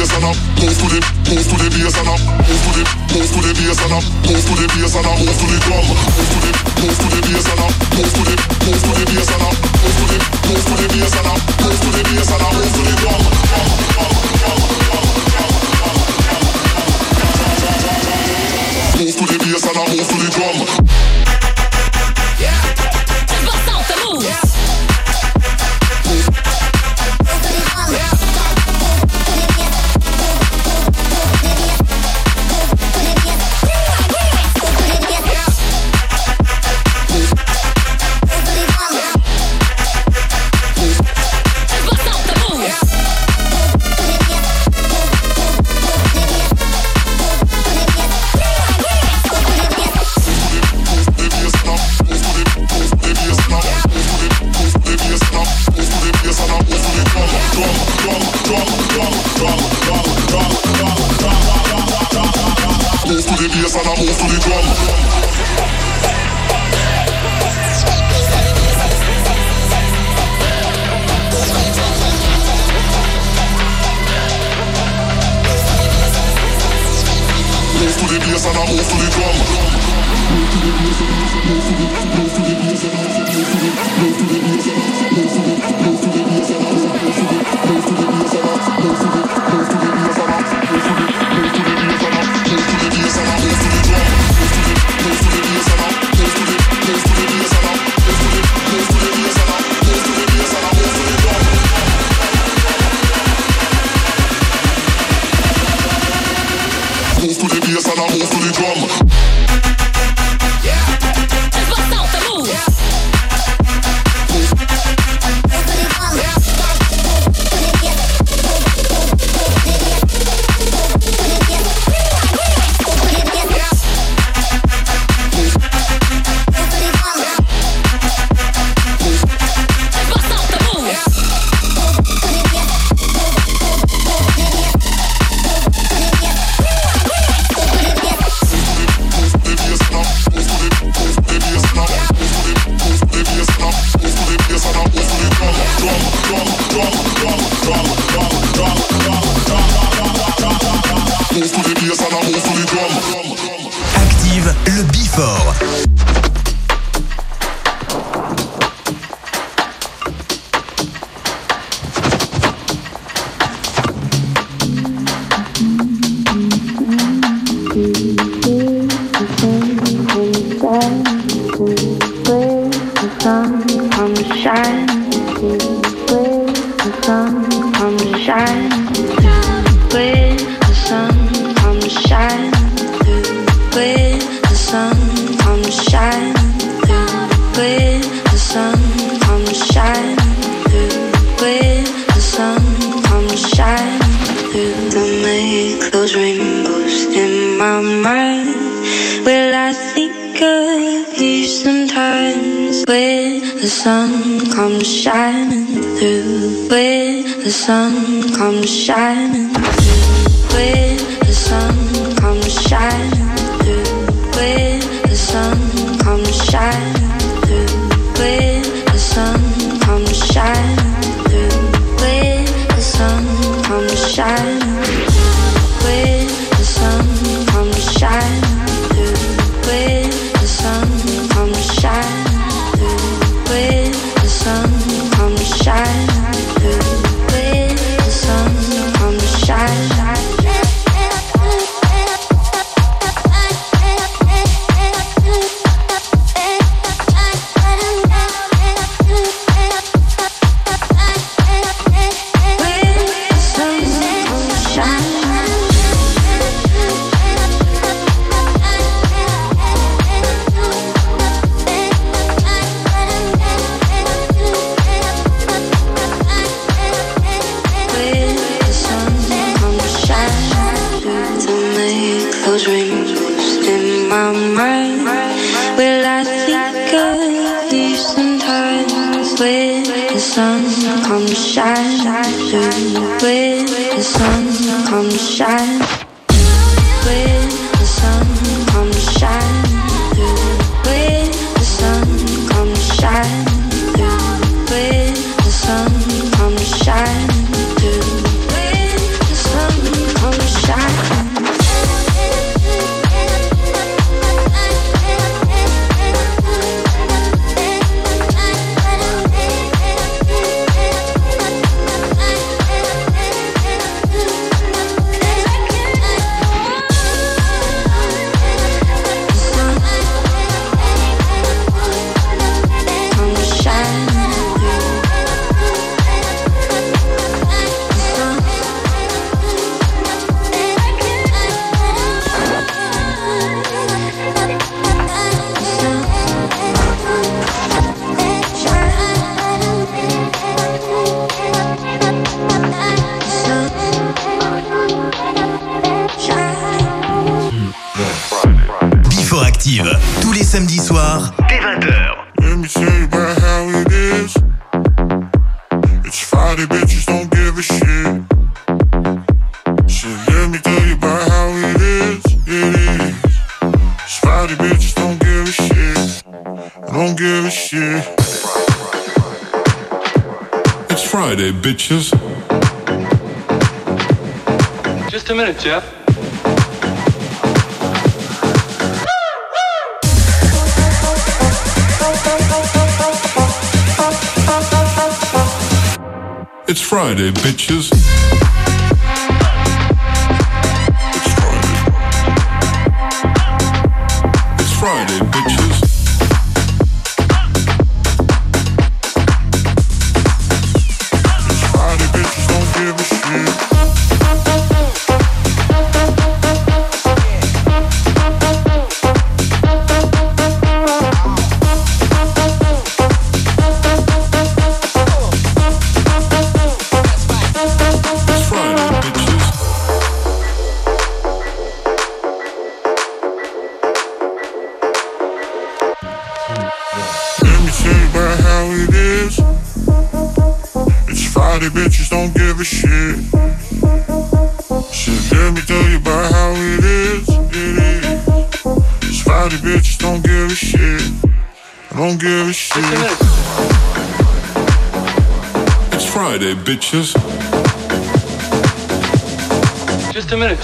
bass and I move to the move to the bass and I move to the move to the bass and I move to the bass and I move to the drum. Move to the move to the bass and I move to the move to the bass and I move to the move to the and move to the and move to the drum. Move to the and move to the drum. Just a minute, Jeff. It's Friday, bitches.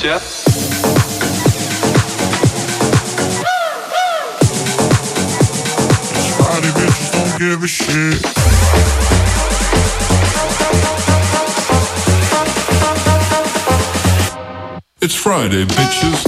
Body bitches don't give a shit. It's Friday, bitches.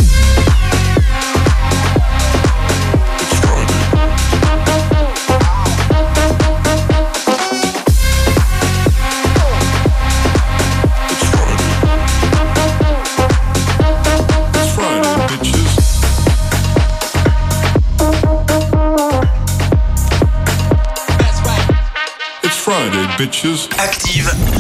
Bitches. Active.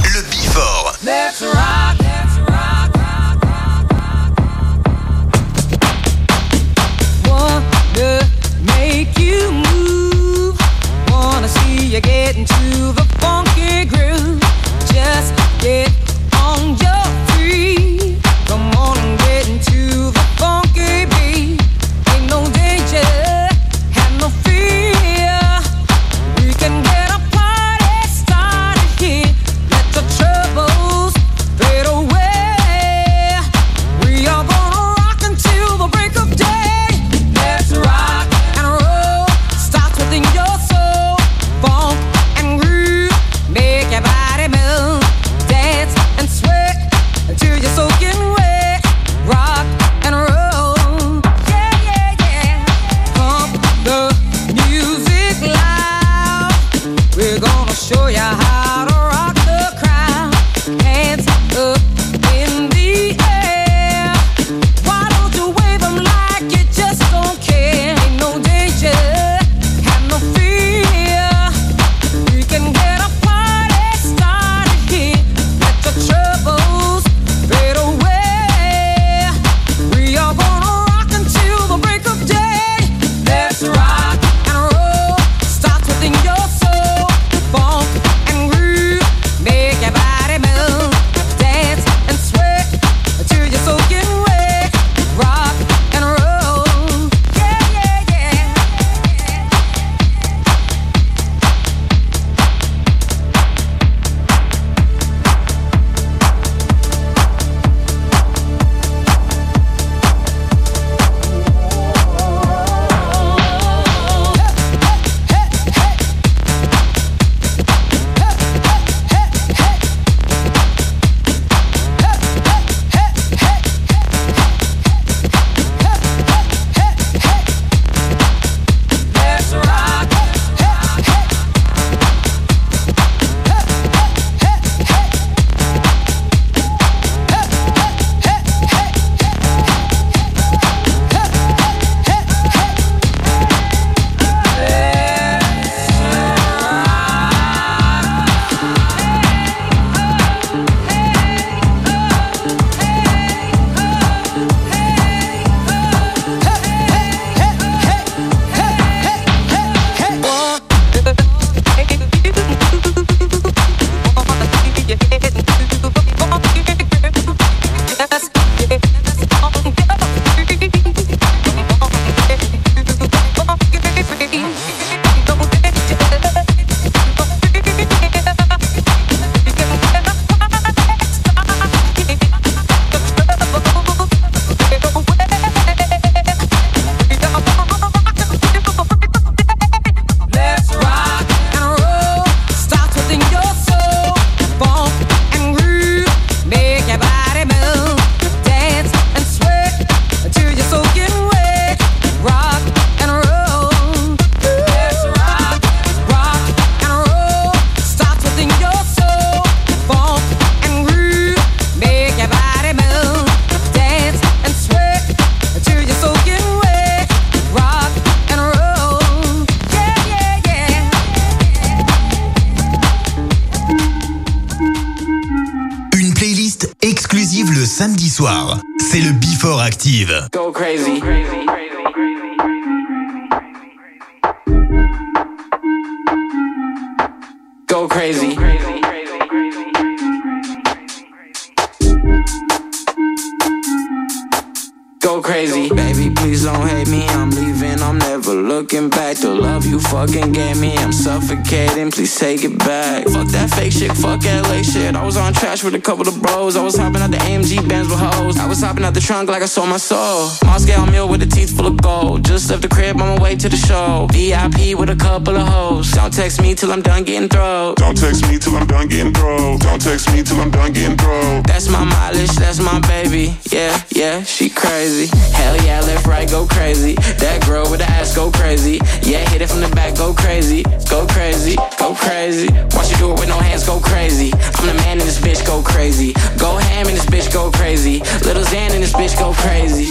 I was hopping out the AMG Benz with hoes. I was hopping out the trunk like I sold my soul. Moscow meal with a teeth full of gold. Just left the crib on my way to the show. VIP with a couple of hoes. Don't text me till I'm done getting thrown. Don't text me till I'm done getting thrown. Don't text me till I'm done getting thrown. That's my mileage. That's my baby. Yeah, yeah, she crazy. Hell yeah, left, right, go crazy. That girl with the ass go crazy. Yeah, hit it from the back, go crazy. Go crazy, go crazy. Watch you do it with no hands, go crazy. I'm the man in this bitch, go crazy. Go ham in this bitch, go crazy. Little Xan in this bitch, go crazy.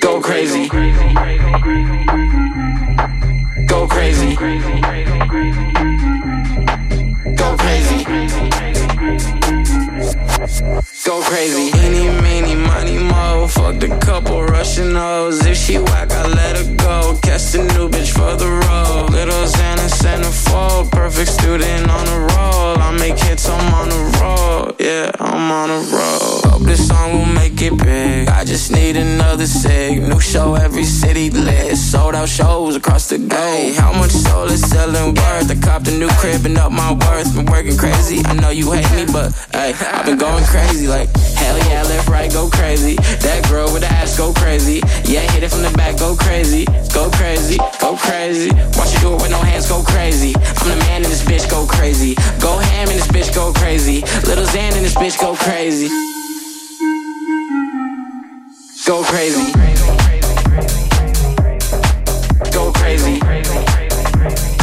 Go crazy. Go crazy. Go crazy. Go crazy. Any, meeny, money, mo. Fucked a couple Russian hoes. If she whack, I let her go. Catch the new bitch for the road. Little Xana centerfold. Perfect student on the roll. I make hits, I'm on the roll. Yeah, I'm on a roll. Hope this song will make it big. I just need another sig. New show every city lit. Sold out shows across the globe. How much soul is selling worth? I copped a new crib and up my worth. Been working crazy. I know you hate me, but hey, I've been going crazy. Like hell yeah, left, right, go crazy. That girl with the ass go crazy. Yeah, hit it from the back, go crazy, go crazy, go crazy. Watch you do it with no hands, go crazy. I'm the man in this bitch, go crazy. Go ham in this bitch, go crazy. Little Xan in this bitch, go crazy. Go crazy. Go crazy. Go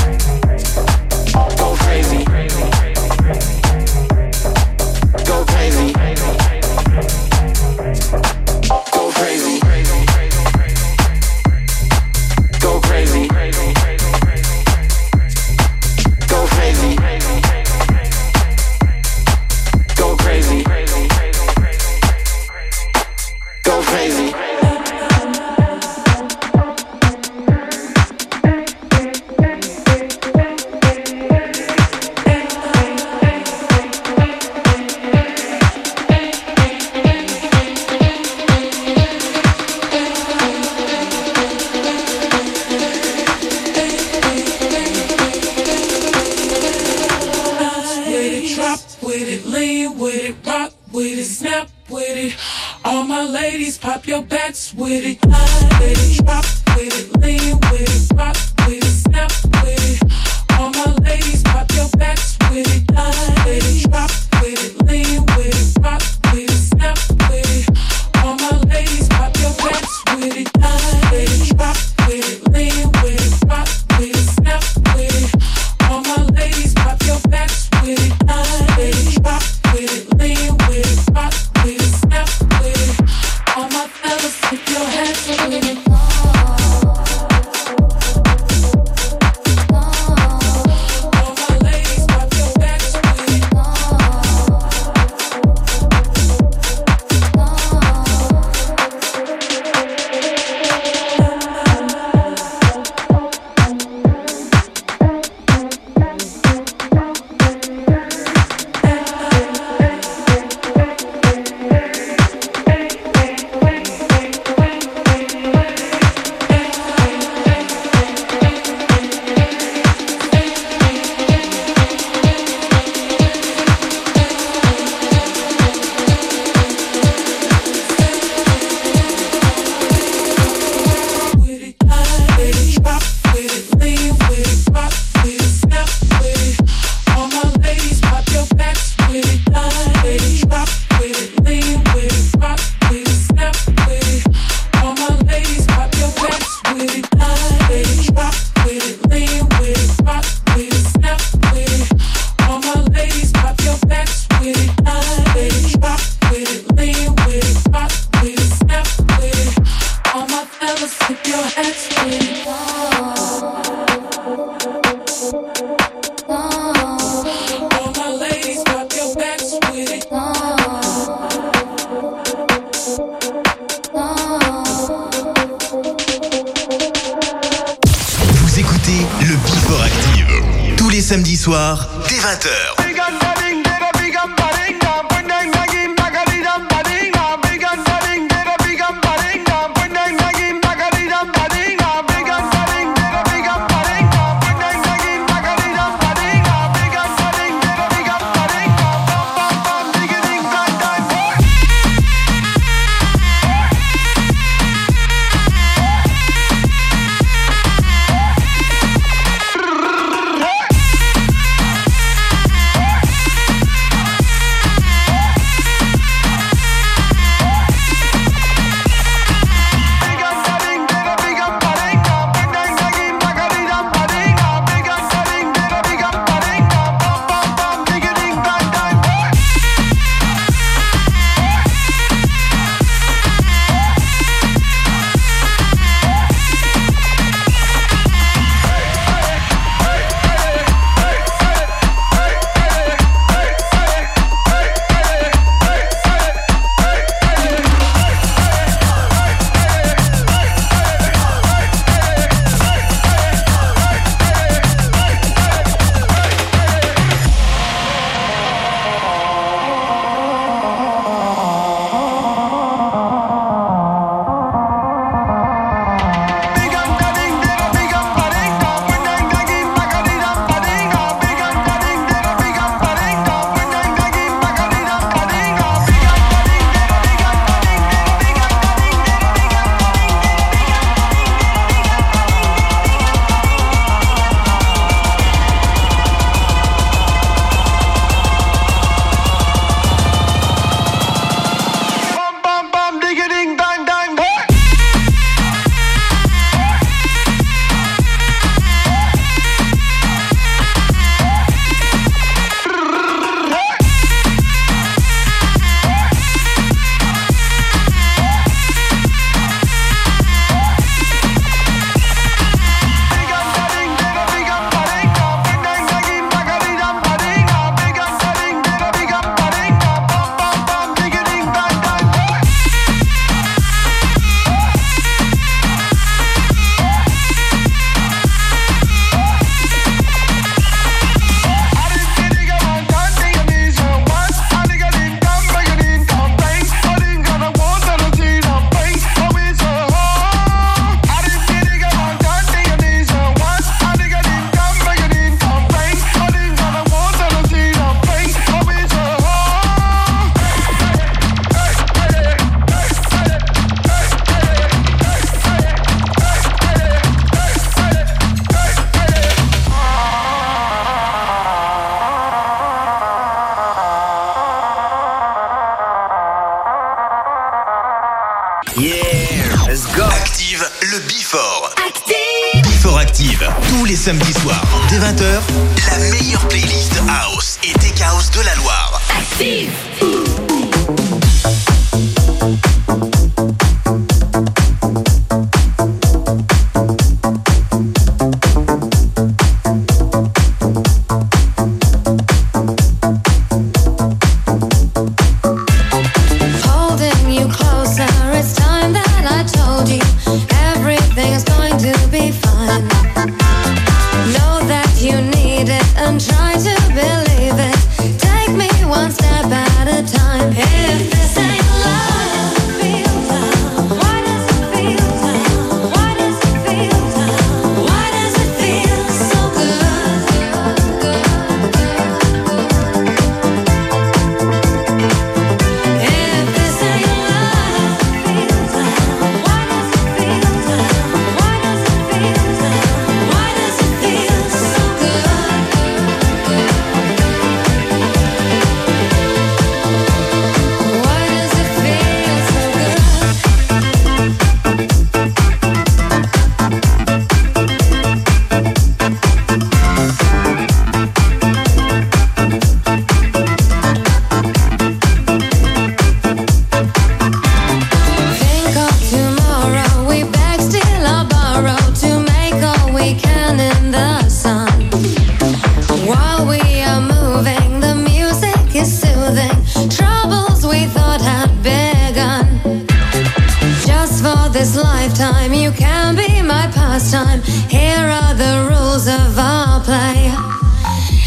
this lifetime. You can be my pastime. Here are the rules of our play.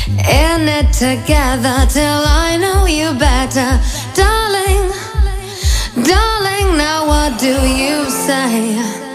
In it together till I know you better. Darling, darling, now what do you say?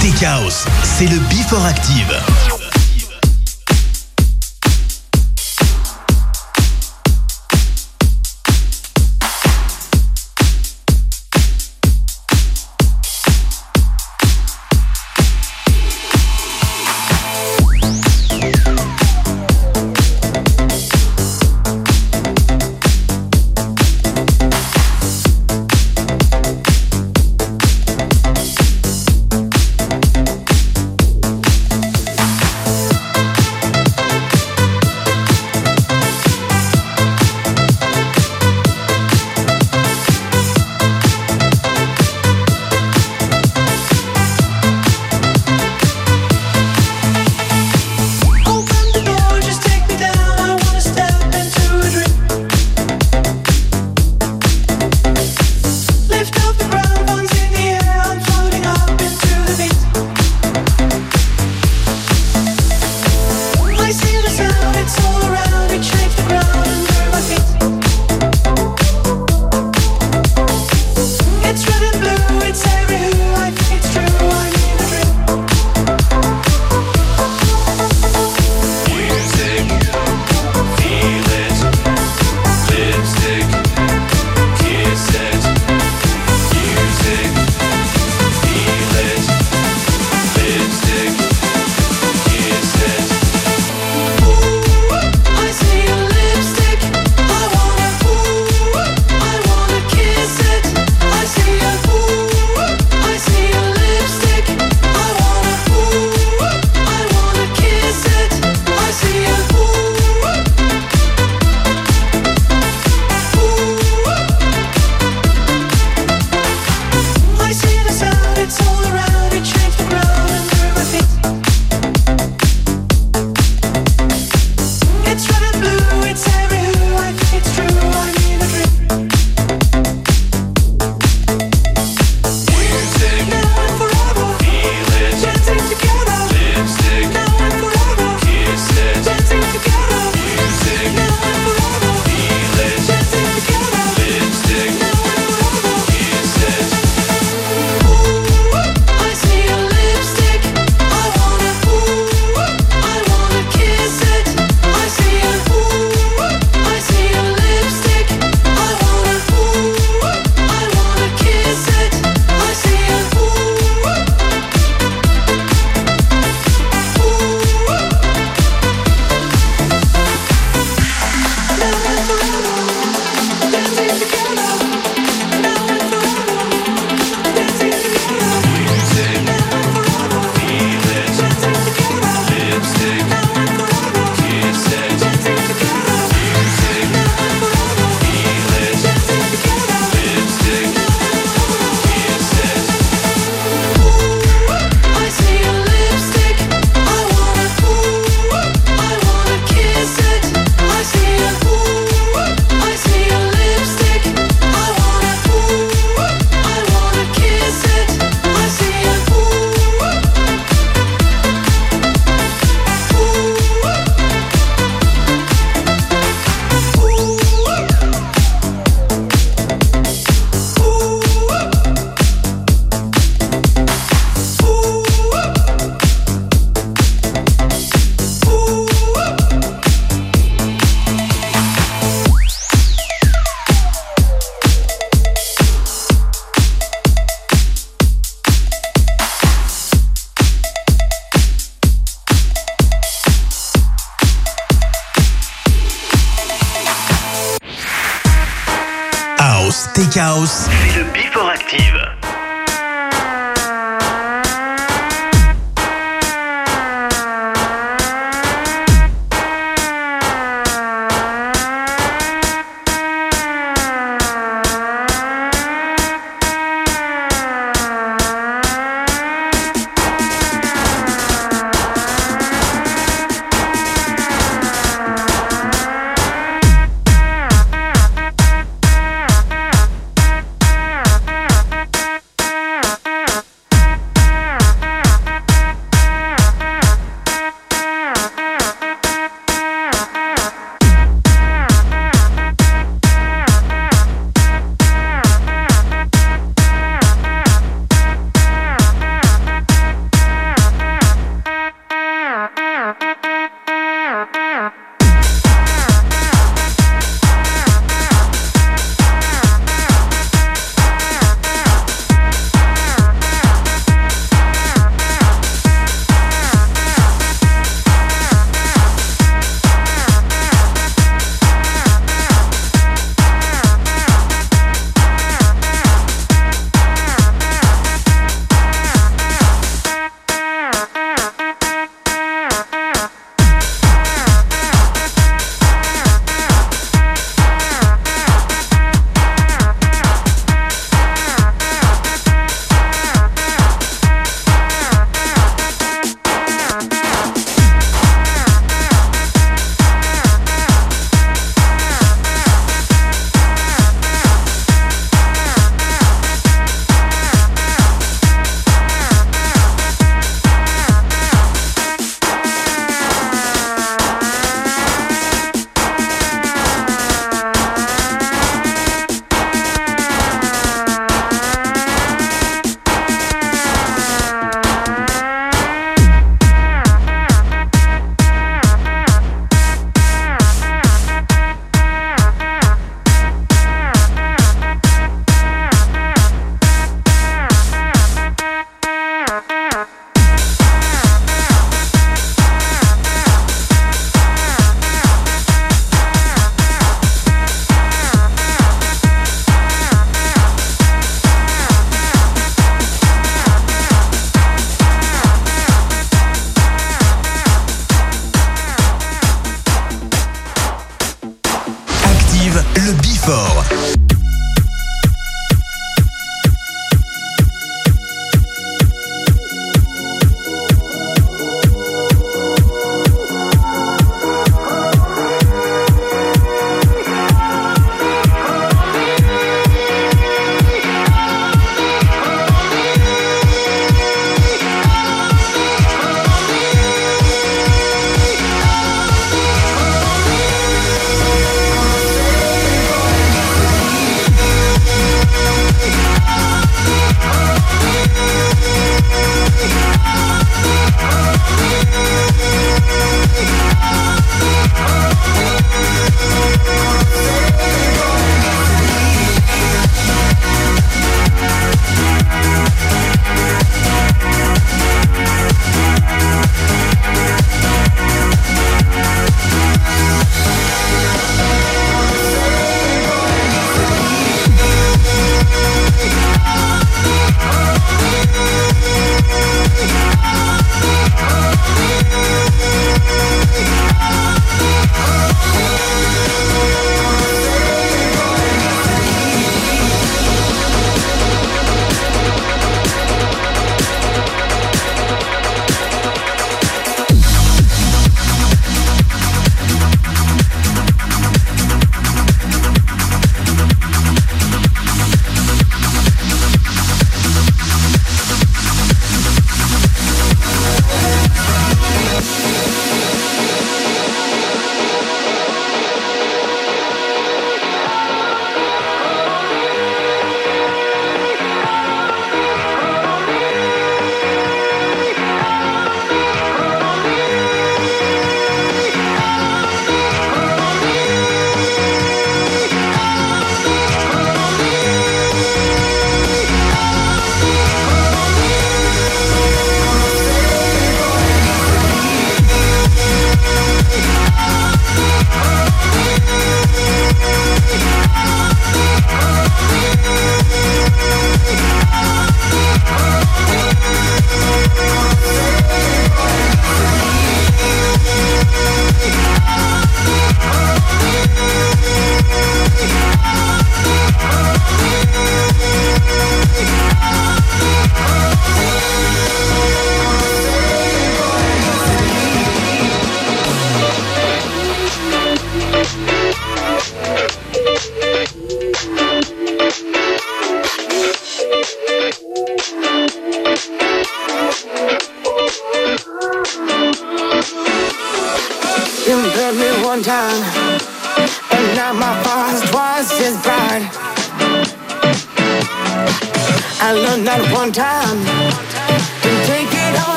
T-Chaos, c'est le Before Active.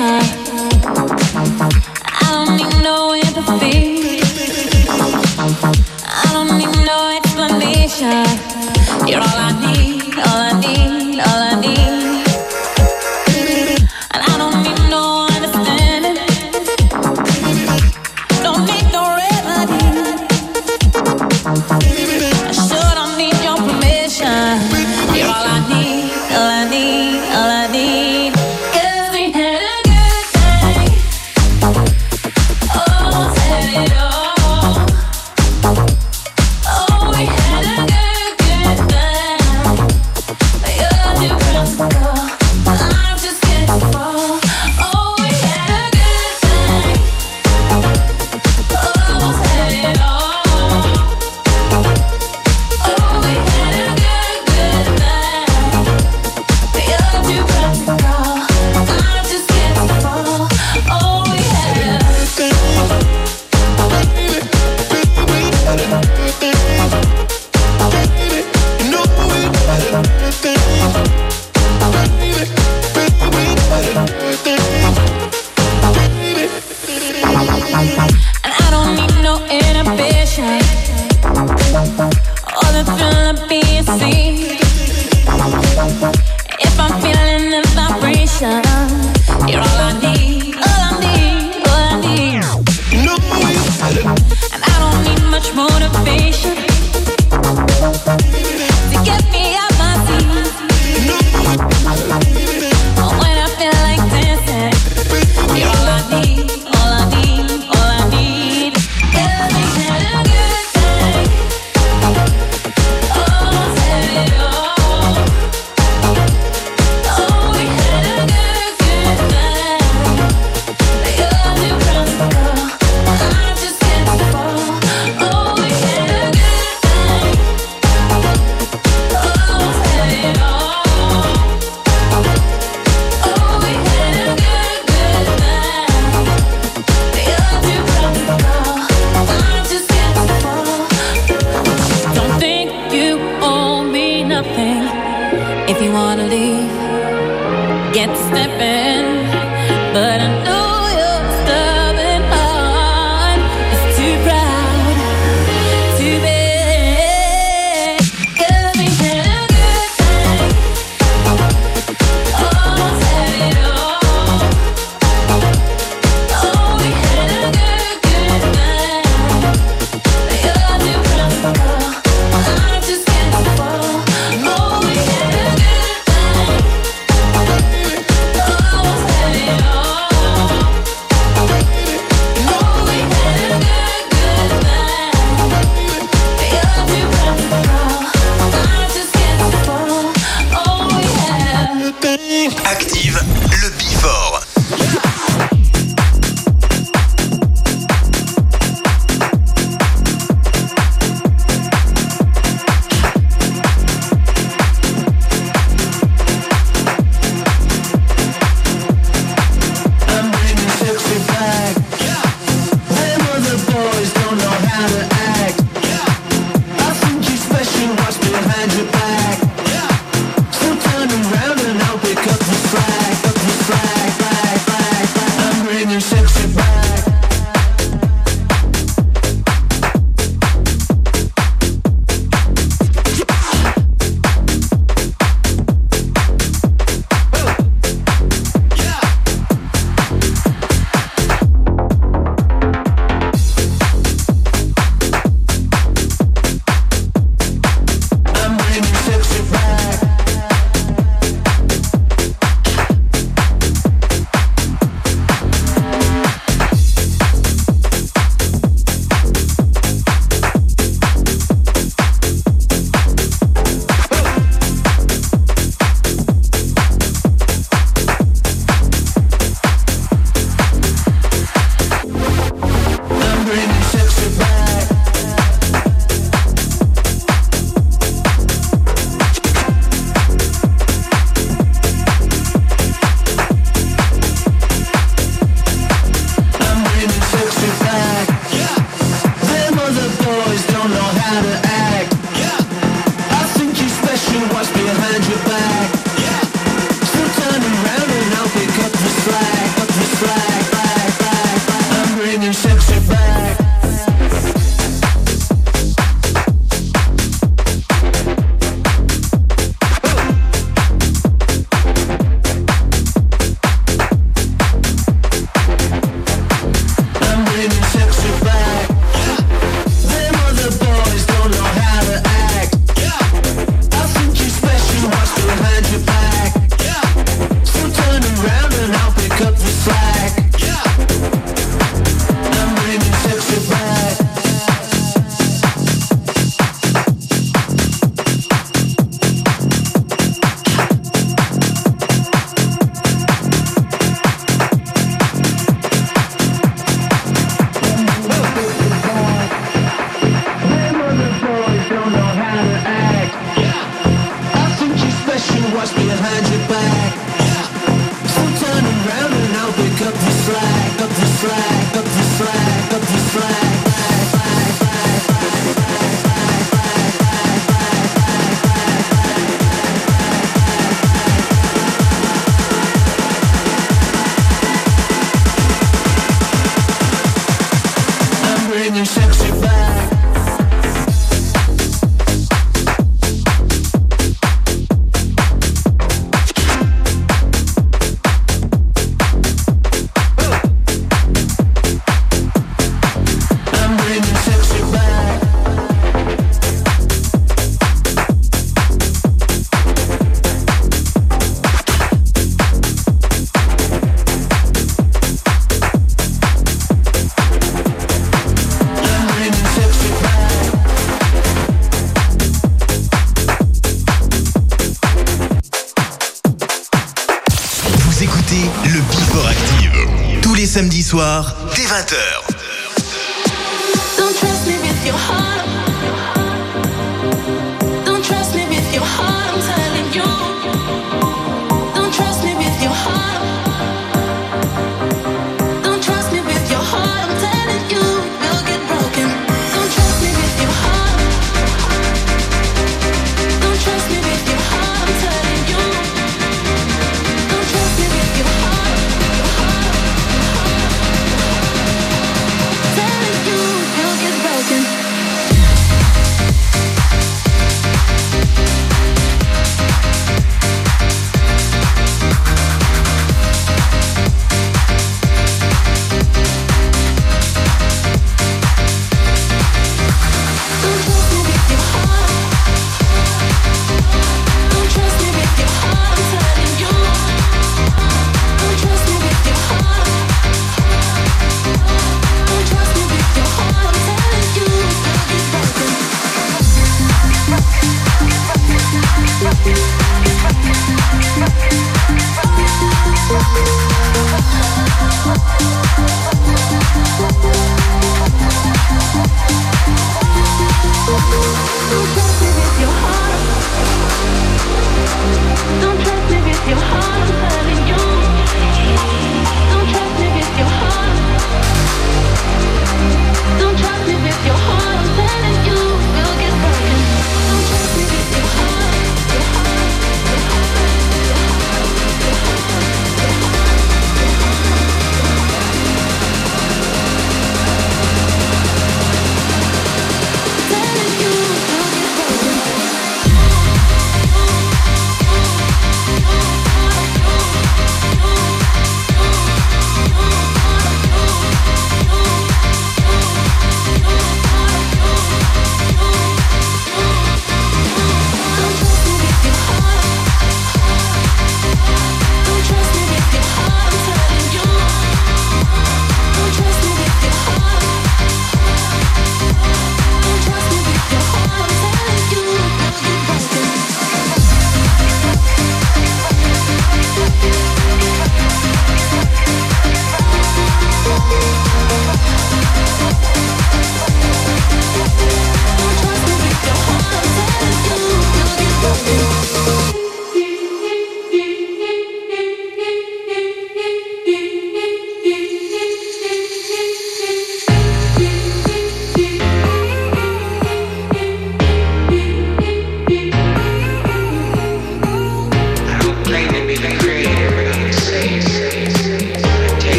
I'm bringing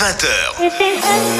20h.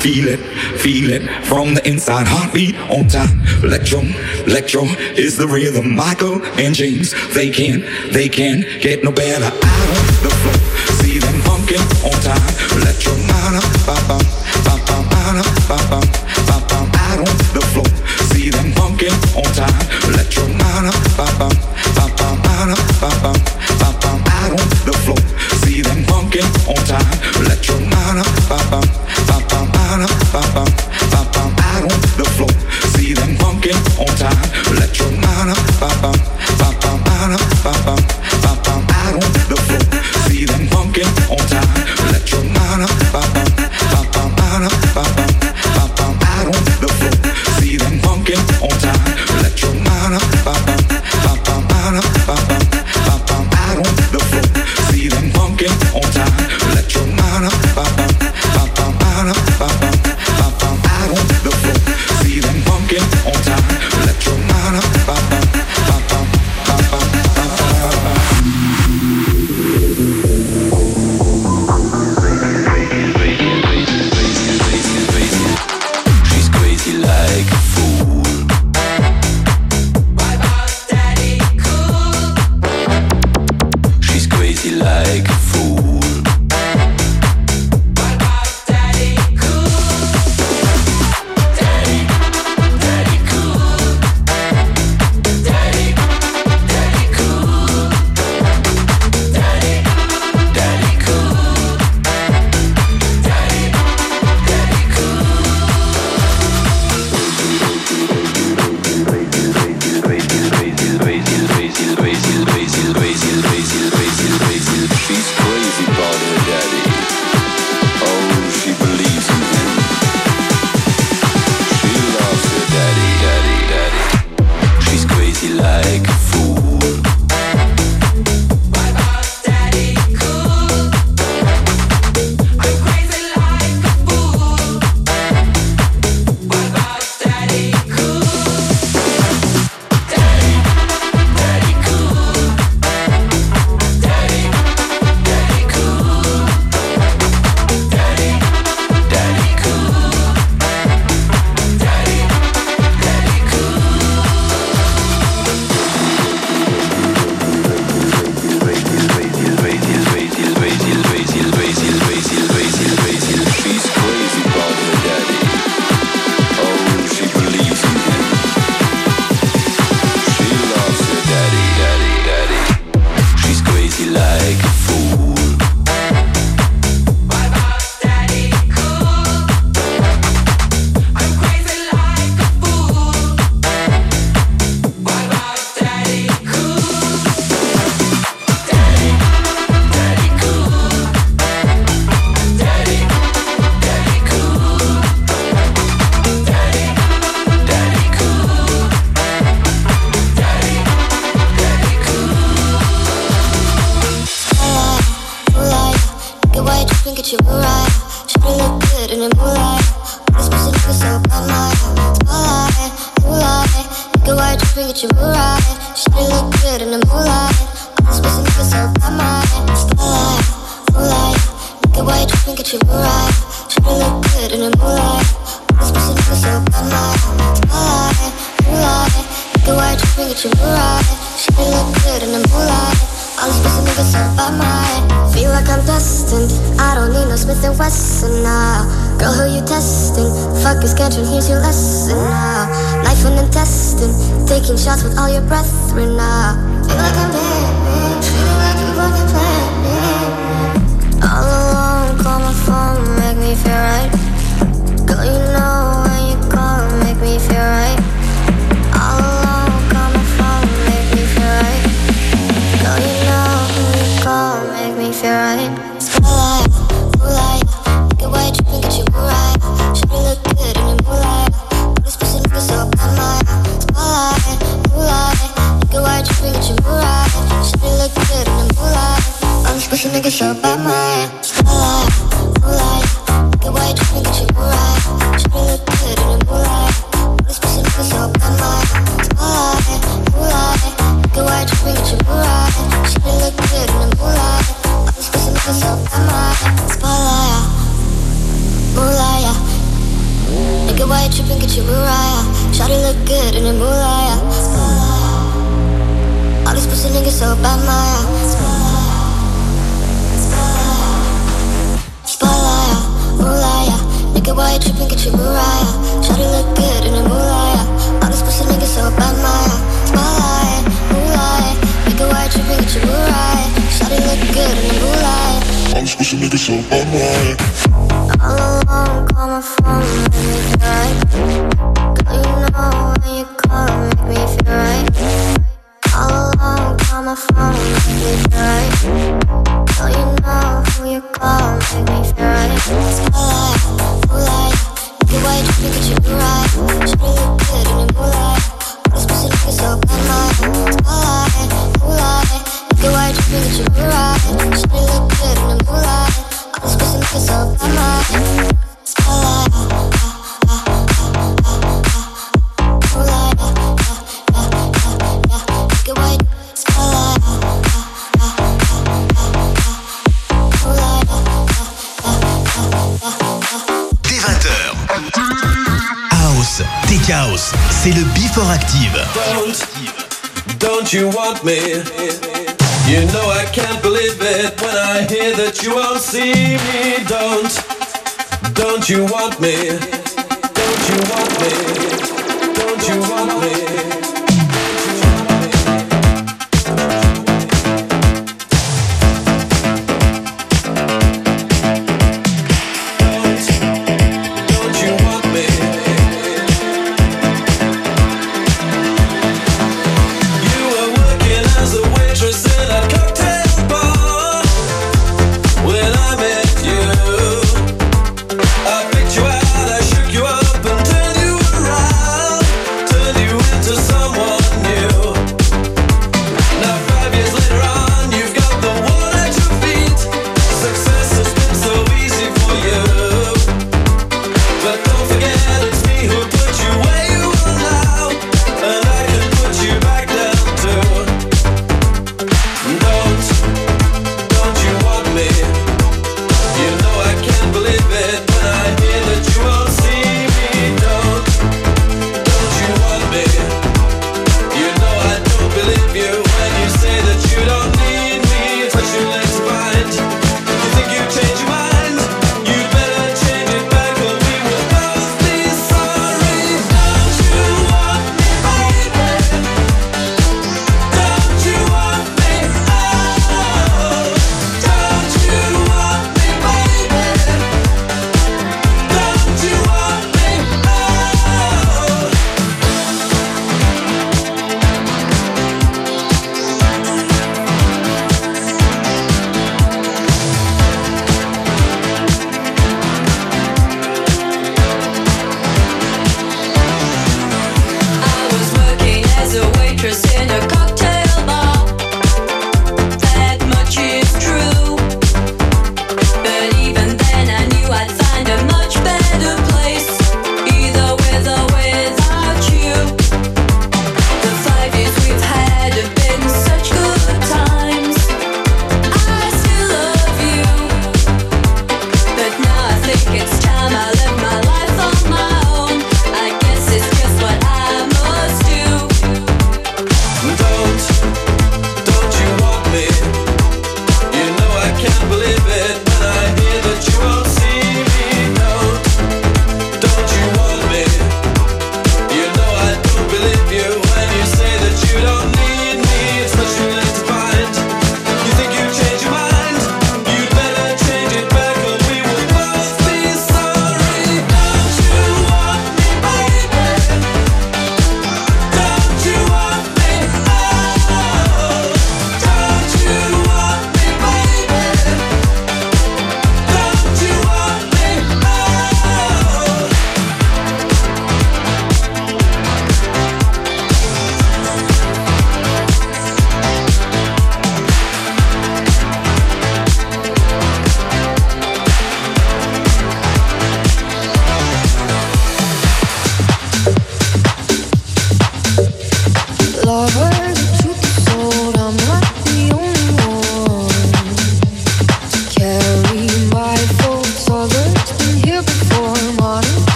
Feel it, feel it from the inside. Heartbeat on time. electro, electro is the rhythm. Michael and James, they can't, they can't get no better. Out of the floor, see them honking on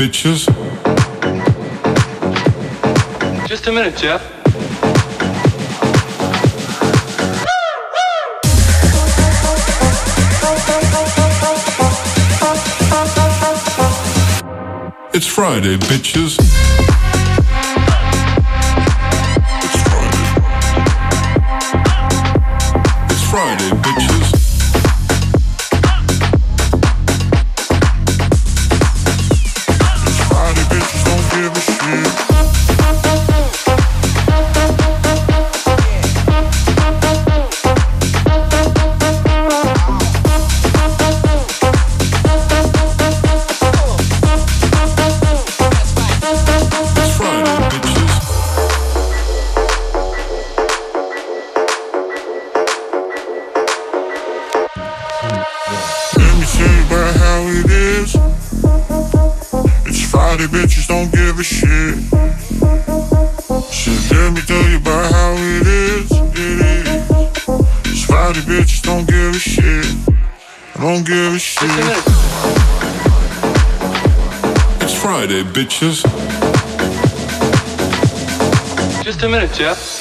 bitches. just a minute, Jeff.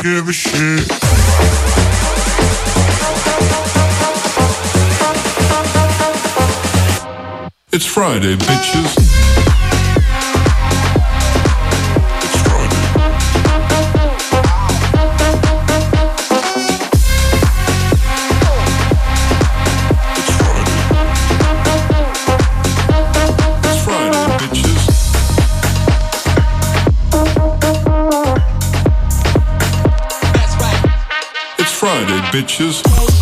give a shit. It's Friday, bitches. bitches.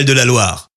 De la Loire.